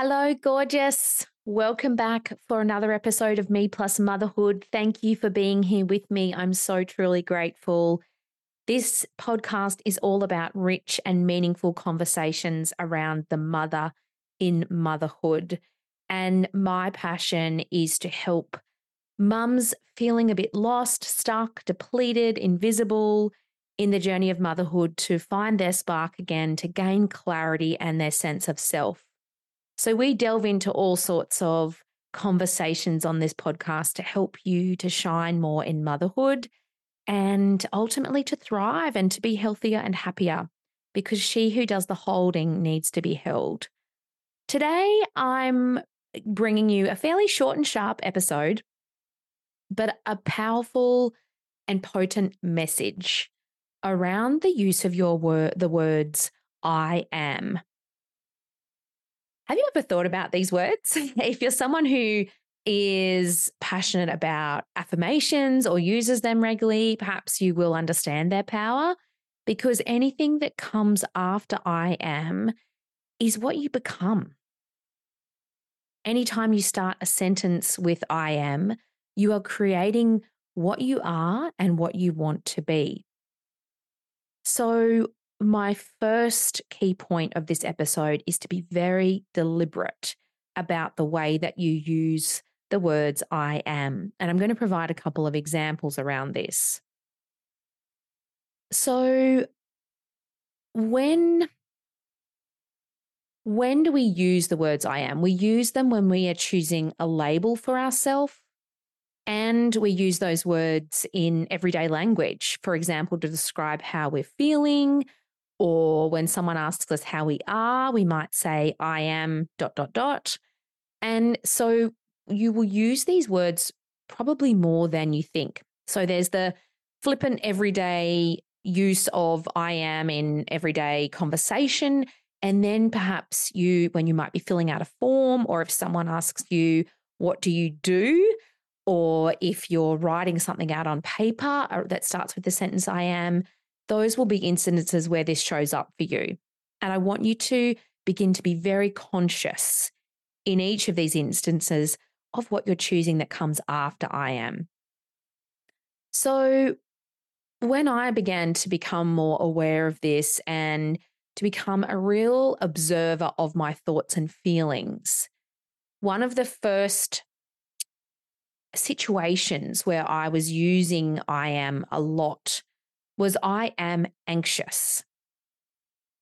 Hello, gorgeous. Welcome back for another episode of Me Plus Motherhood. Thank you for being here with me. I'm so truly grateful. This podcast is all about rich and meaningful conversations around the mother in motherhood. And my passion is to help mums feeling a bit lost, stuck, depleted, invisible in the journey of motherhood to find their spark again, to gain clarity and their sense of self. So we delve into all sorts of conversations on this podcast to help you to shine more in motherhood and ultimately to thrive and to be healthier and happier because she who does the holding needs to be held. Today, I'm bringing you a fairly short and sharp episode, but a powerful and potent message around the use of your word, the words I am. Have you ever thought about these words? if you're someone who is passionate about affirmations or uses them regularly, perhaps you will understand their power because anything that comes after I am is what you become. Anytime you start a sentence with I am, you are creating what you are and what you want to be. So, my first key point of this episode is to be very deliberate about the way that you use the words I am. And I'm going to provide a couple of examples around this. So, when when do we use the words I am? We use them when we are choosing a label for ourselves. And we use those words in everyday language, for example, to describe how we're feeling, or when someone asks us how we are, we might say, I am dot, dot, dot. And so you will use these words probably more than you think. So there's the flippant everyday use of I am in everyday conversation. And then perhaps you, when you might be filling out a form, or if someone asks you, What do you do? Or if you're writing something out on paper uh, that starts with the sentence I am, those will be incidences where this shows up for you. And I want you to begin to be very conscious in each of these instances of what you're choosing that comes after I am. So, when I began to become more aware of this and to become a real observer of my thoughts and feelings, one of the first situations where I was using I am a lot was I am anxious.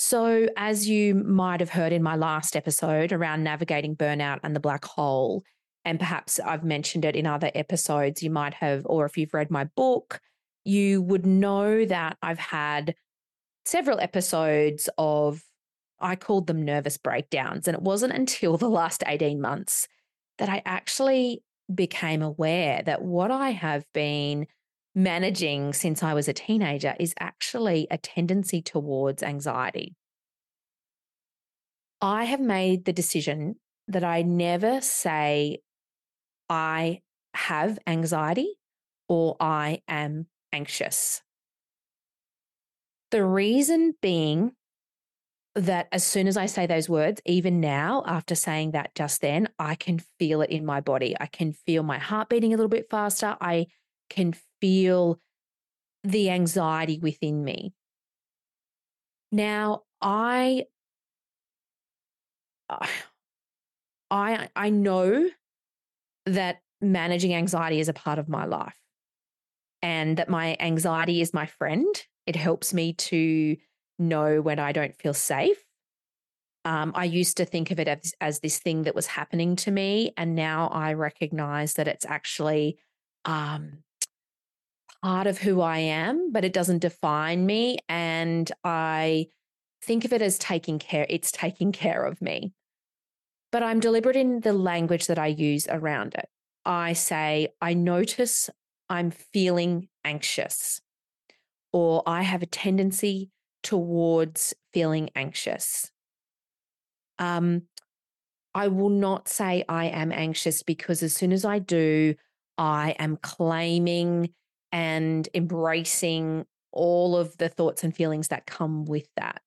So, as you might have heard in my last episode around navigating burnout and the black hole, and perhaps I've mentioned it in other episodes, you might have, or if you've read my book, you would know that I've had several episodes of, I called them nervous breakdowns. And it wasn't until the last 18 months that I actually became aware that what I have been managing since I was a teenager is actually a tendency towards anxiety. I have made the decision that I never say I have anxiety or I am anxious. The reason being that as soon as I say those words, even now, after saying that just then, I can feel it in my body. I can feel my heart beating a little bit faster. I can feel the anxiety within me. Now, I I I know that managing anxiety is a part of my life and that my anxiety is my friend. It helps me to know when I don't feel safe. Um, I used to think of it as, as this thing that was happening to me. And now I recognize that it's actually um, part of who I am, but it doesn't define me. And I think of it as taking care, it's taking care of me. But I'm deliberate in the language that I use around it. I say, I notice I'm feeling anxious, or I have a tendency towards feeling anxious. Um, I will not say I am anxious because as soon as I do, I am claiming and embracing all of the thoughts and feelings that come with that.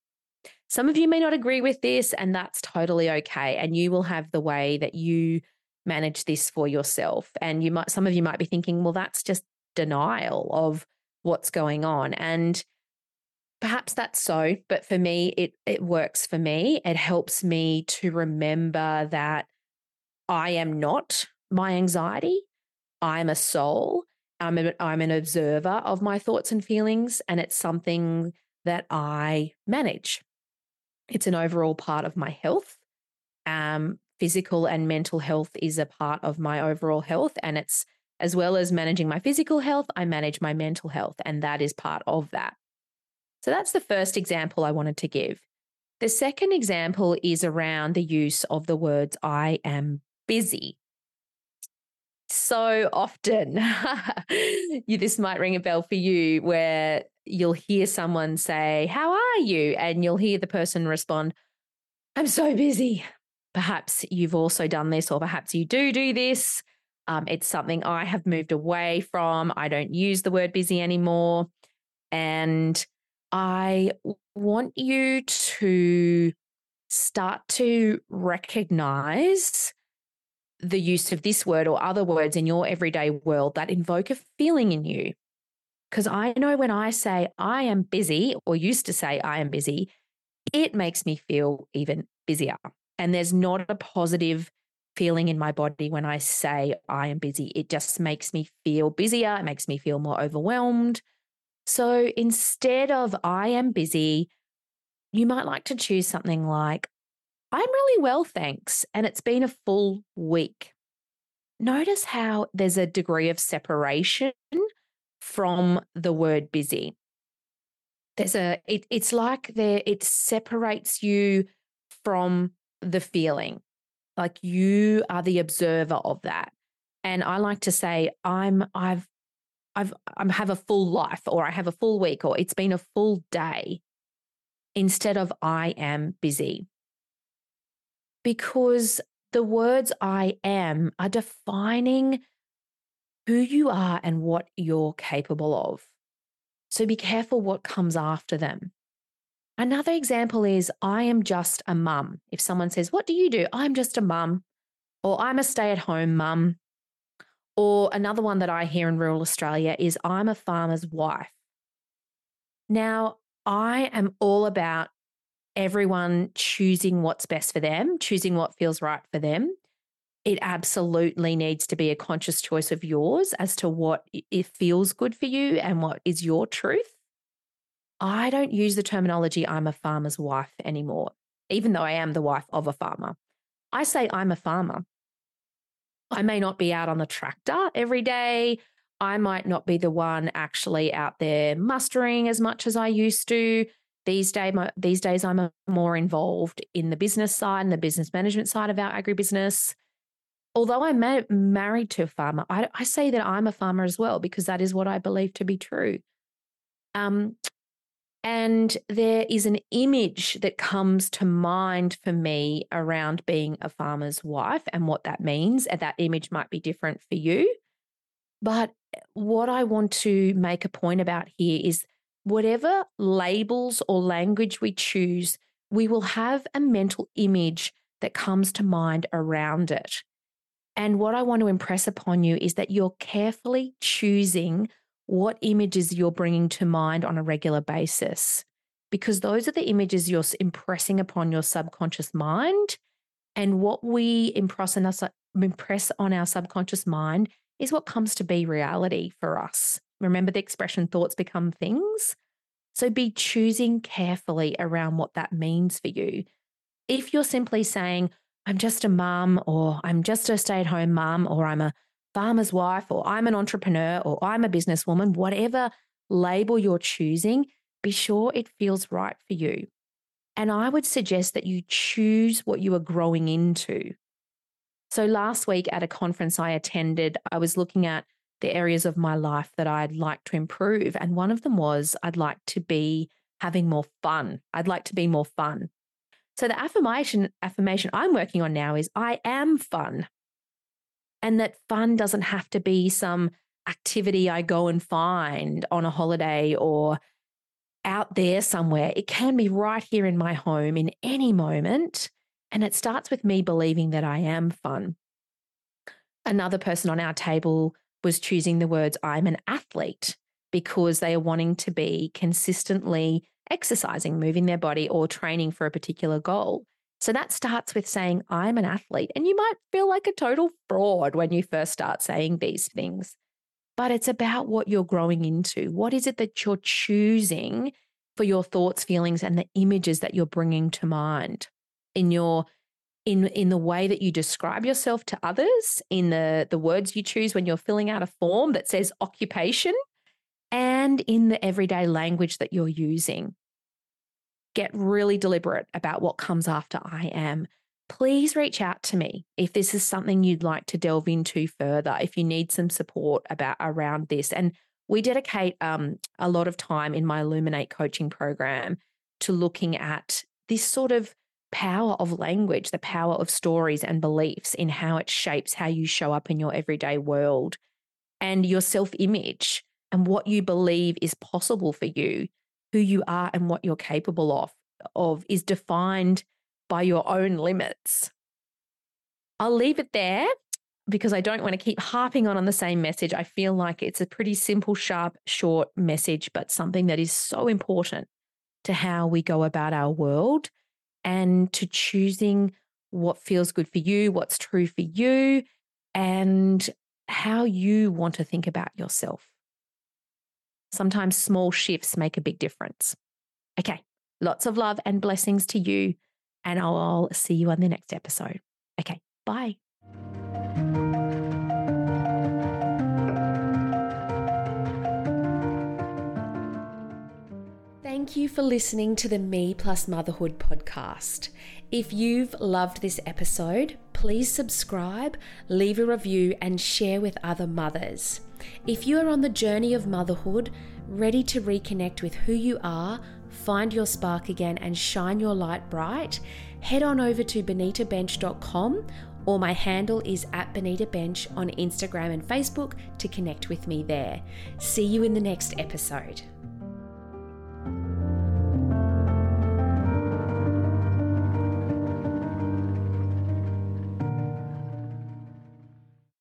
Some of you may not agree with this, and that's totally okay. And you will have the way that you manage this for yourself. And you might, some of you might be thinking, well, that's just denial of what's going on. And perhaps that's so, but for me, it it works for me. It helps me to remember that I am not my anxiety. I'm a soul. I'm, a, I'm an observer of my thoughts and feelings, and it's something that I manage. It's an overall part of my health. Um, physical and mental health is a part of my overall health. And it's as well as managing my physical health, I manage my mental health. And that is part of that. So that's the first example I wanted to give. The second example is around the use of the words I am busy. So often, you, this might ring a bell for you where you'll hear someone say, How are you? And you'll hear the person respond, I'm so busy. Perhaps you've also done this, or perhaps you do do this. Um, it's something I have moved away from. I don't use the word busy anymore. And I want you to start to recognize the use of this word or other words in your everyday world that invoke a feeling in you. Because I know when I say I am busy or used to say I am busy, it makes me feel even busier. And there's not a positive feeling in my body when I say I am busy. It just makes me feel busier. It makes me feel more overwhelmed. So instead of I am busy, you might like to choose something like I'm really well, thanks. And it's been a full week. Notice how there's a degree of separation from the word busy. There's a it, it's like there it separates you from the feeling. Like you are the observer of that. And I like to say I'm I've I've I'm have a full life or I have a full week or it's been a full day instead of I am busy. Because the words I am are defining who you are and what you're capable of. So be careful what comes after them. Another example is I am just a mum. If someone says, What do you do? I'm just a mum, or I'm a stay at home mum. Or another one that I hear in rural Australia is I'm a farmer's wife. Now, I am all about everyone choosing what's best for them, choosing what feels right for them it absolutely needs to be a conscious choice of yours as to what it feels good for you and what is your truth. I don't use the terminology I'm a farmer's wife anymore, even though I am the wife of a farmer. I say I'm a farmer. I may not be out on the tractor every day. I might not be the one actually out there mustering as much as I used to. These, day, these days, I'm more involved in the business side and the business management side of our agribusiness although I'm ma- married to a farmer, I, I, say that I'm a farmer as well because that is what I believe to be true. Um, and there is an image that comes to mind for me around being a farmer's wife and what that means. And that image might be different for you. But what I want to make a point about here is whatever labels or language we choose, we will have a mental image that comes to mind around it. And what I want to impress upon you is that you're carefully choosing what images you're bringing to mind on a regular basis, because those are the images you're impressing upon your subconscious mind. And what we impress on, us, impress on our subconscious mind is what comes to be reality for us. Remember the expression thoughts become things? So be choosing carefully around what that means for you. If you're simply saying, I'm just a mum, or I'm just a stay at home mum, or I'm a farmer's wife, or I'm an entrepreneur, or I'm a businesswoman, whatever label you're choosing, be sure it feels right for you. And I would suggest that you choose what you are growing into. So last week at a conference I attended, I was looking at the areas of my life that I'd like to improve. And one of them was I'd like to be having more fun. I'd like to be more fun. So the affirmation affirmation I'm working on now is I am fun. And that fun doesn't have to be some activity I go and find on a holiday or out there somewhere. It can be right here in my home in any moment. And it starts with me believing that I am fun. Another person on our table was choosing the words, I'm an athlete, because they are wanting to be consistently exercising, moving their body, or training for a particular goal. So that starts with saying, I'm an athlete. And you might feel like a total fraud when you first start saying these things but it's about what you're growing into. What is it that you're choosing for your thoughts, feelings, and the images that you're bringing to mind in your in in the way that you describe yourself to others, in the the words you choose when you're filling out a form that says occupation, and in the everyday language that you're using. Get really deliberate about what comes after I am please reach out to me if this is something you'd like to delve into further, if you need some support about around this. And we dedicate um, a lot of time in my Illuminate coaching program to looking at this sort of power of language, the power of stories and beliefs in how it shapes how you show up in your everyday world and your self image and what you believe is possible for you, who you are and what you're capable of, of is defined by your own limits. I'll leave it there because I don't want to keep harping on on the same message. I feel like it's a pretty simple, sharp, short message, but something that is so important to how we go about our world and to choosing what feels good for you, what's true for you, and how you want to think about yourself. Sometimes small shifts make a big difference. Okay, lots of love and blessings to you and I'll see you on the next episode. Okay, bye. You for listening to the Me Plus Motherhood podcast. If you've loved this episode, please subscribe, leave a review, and share with other mothers. If you are on the journey of motherhood, ready to reconnect with who you are, find your spark again, and shine your light bright, head on over to benitabensch.com or my handle is at Benita Bensch on Instagram and Facebook to connect with me there. See you in the next episode.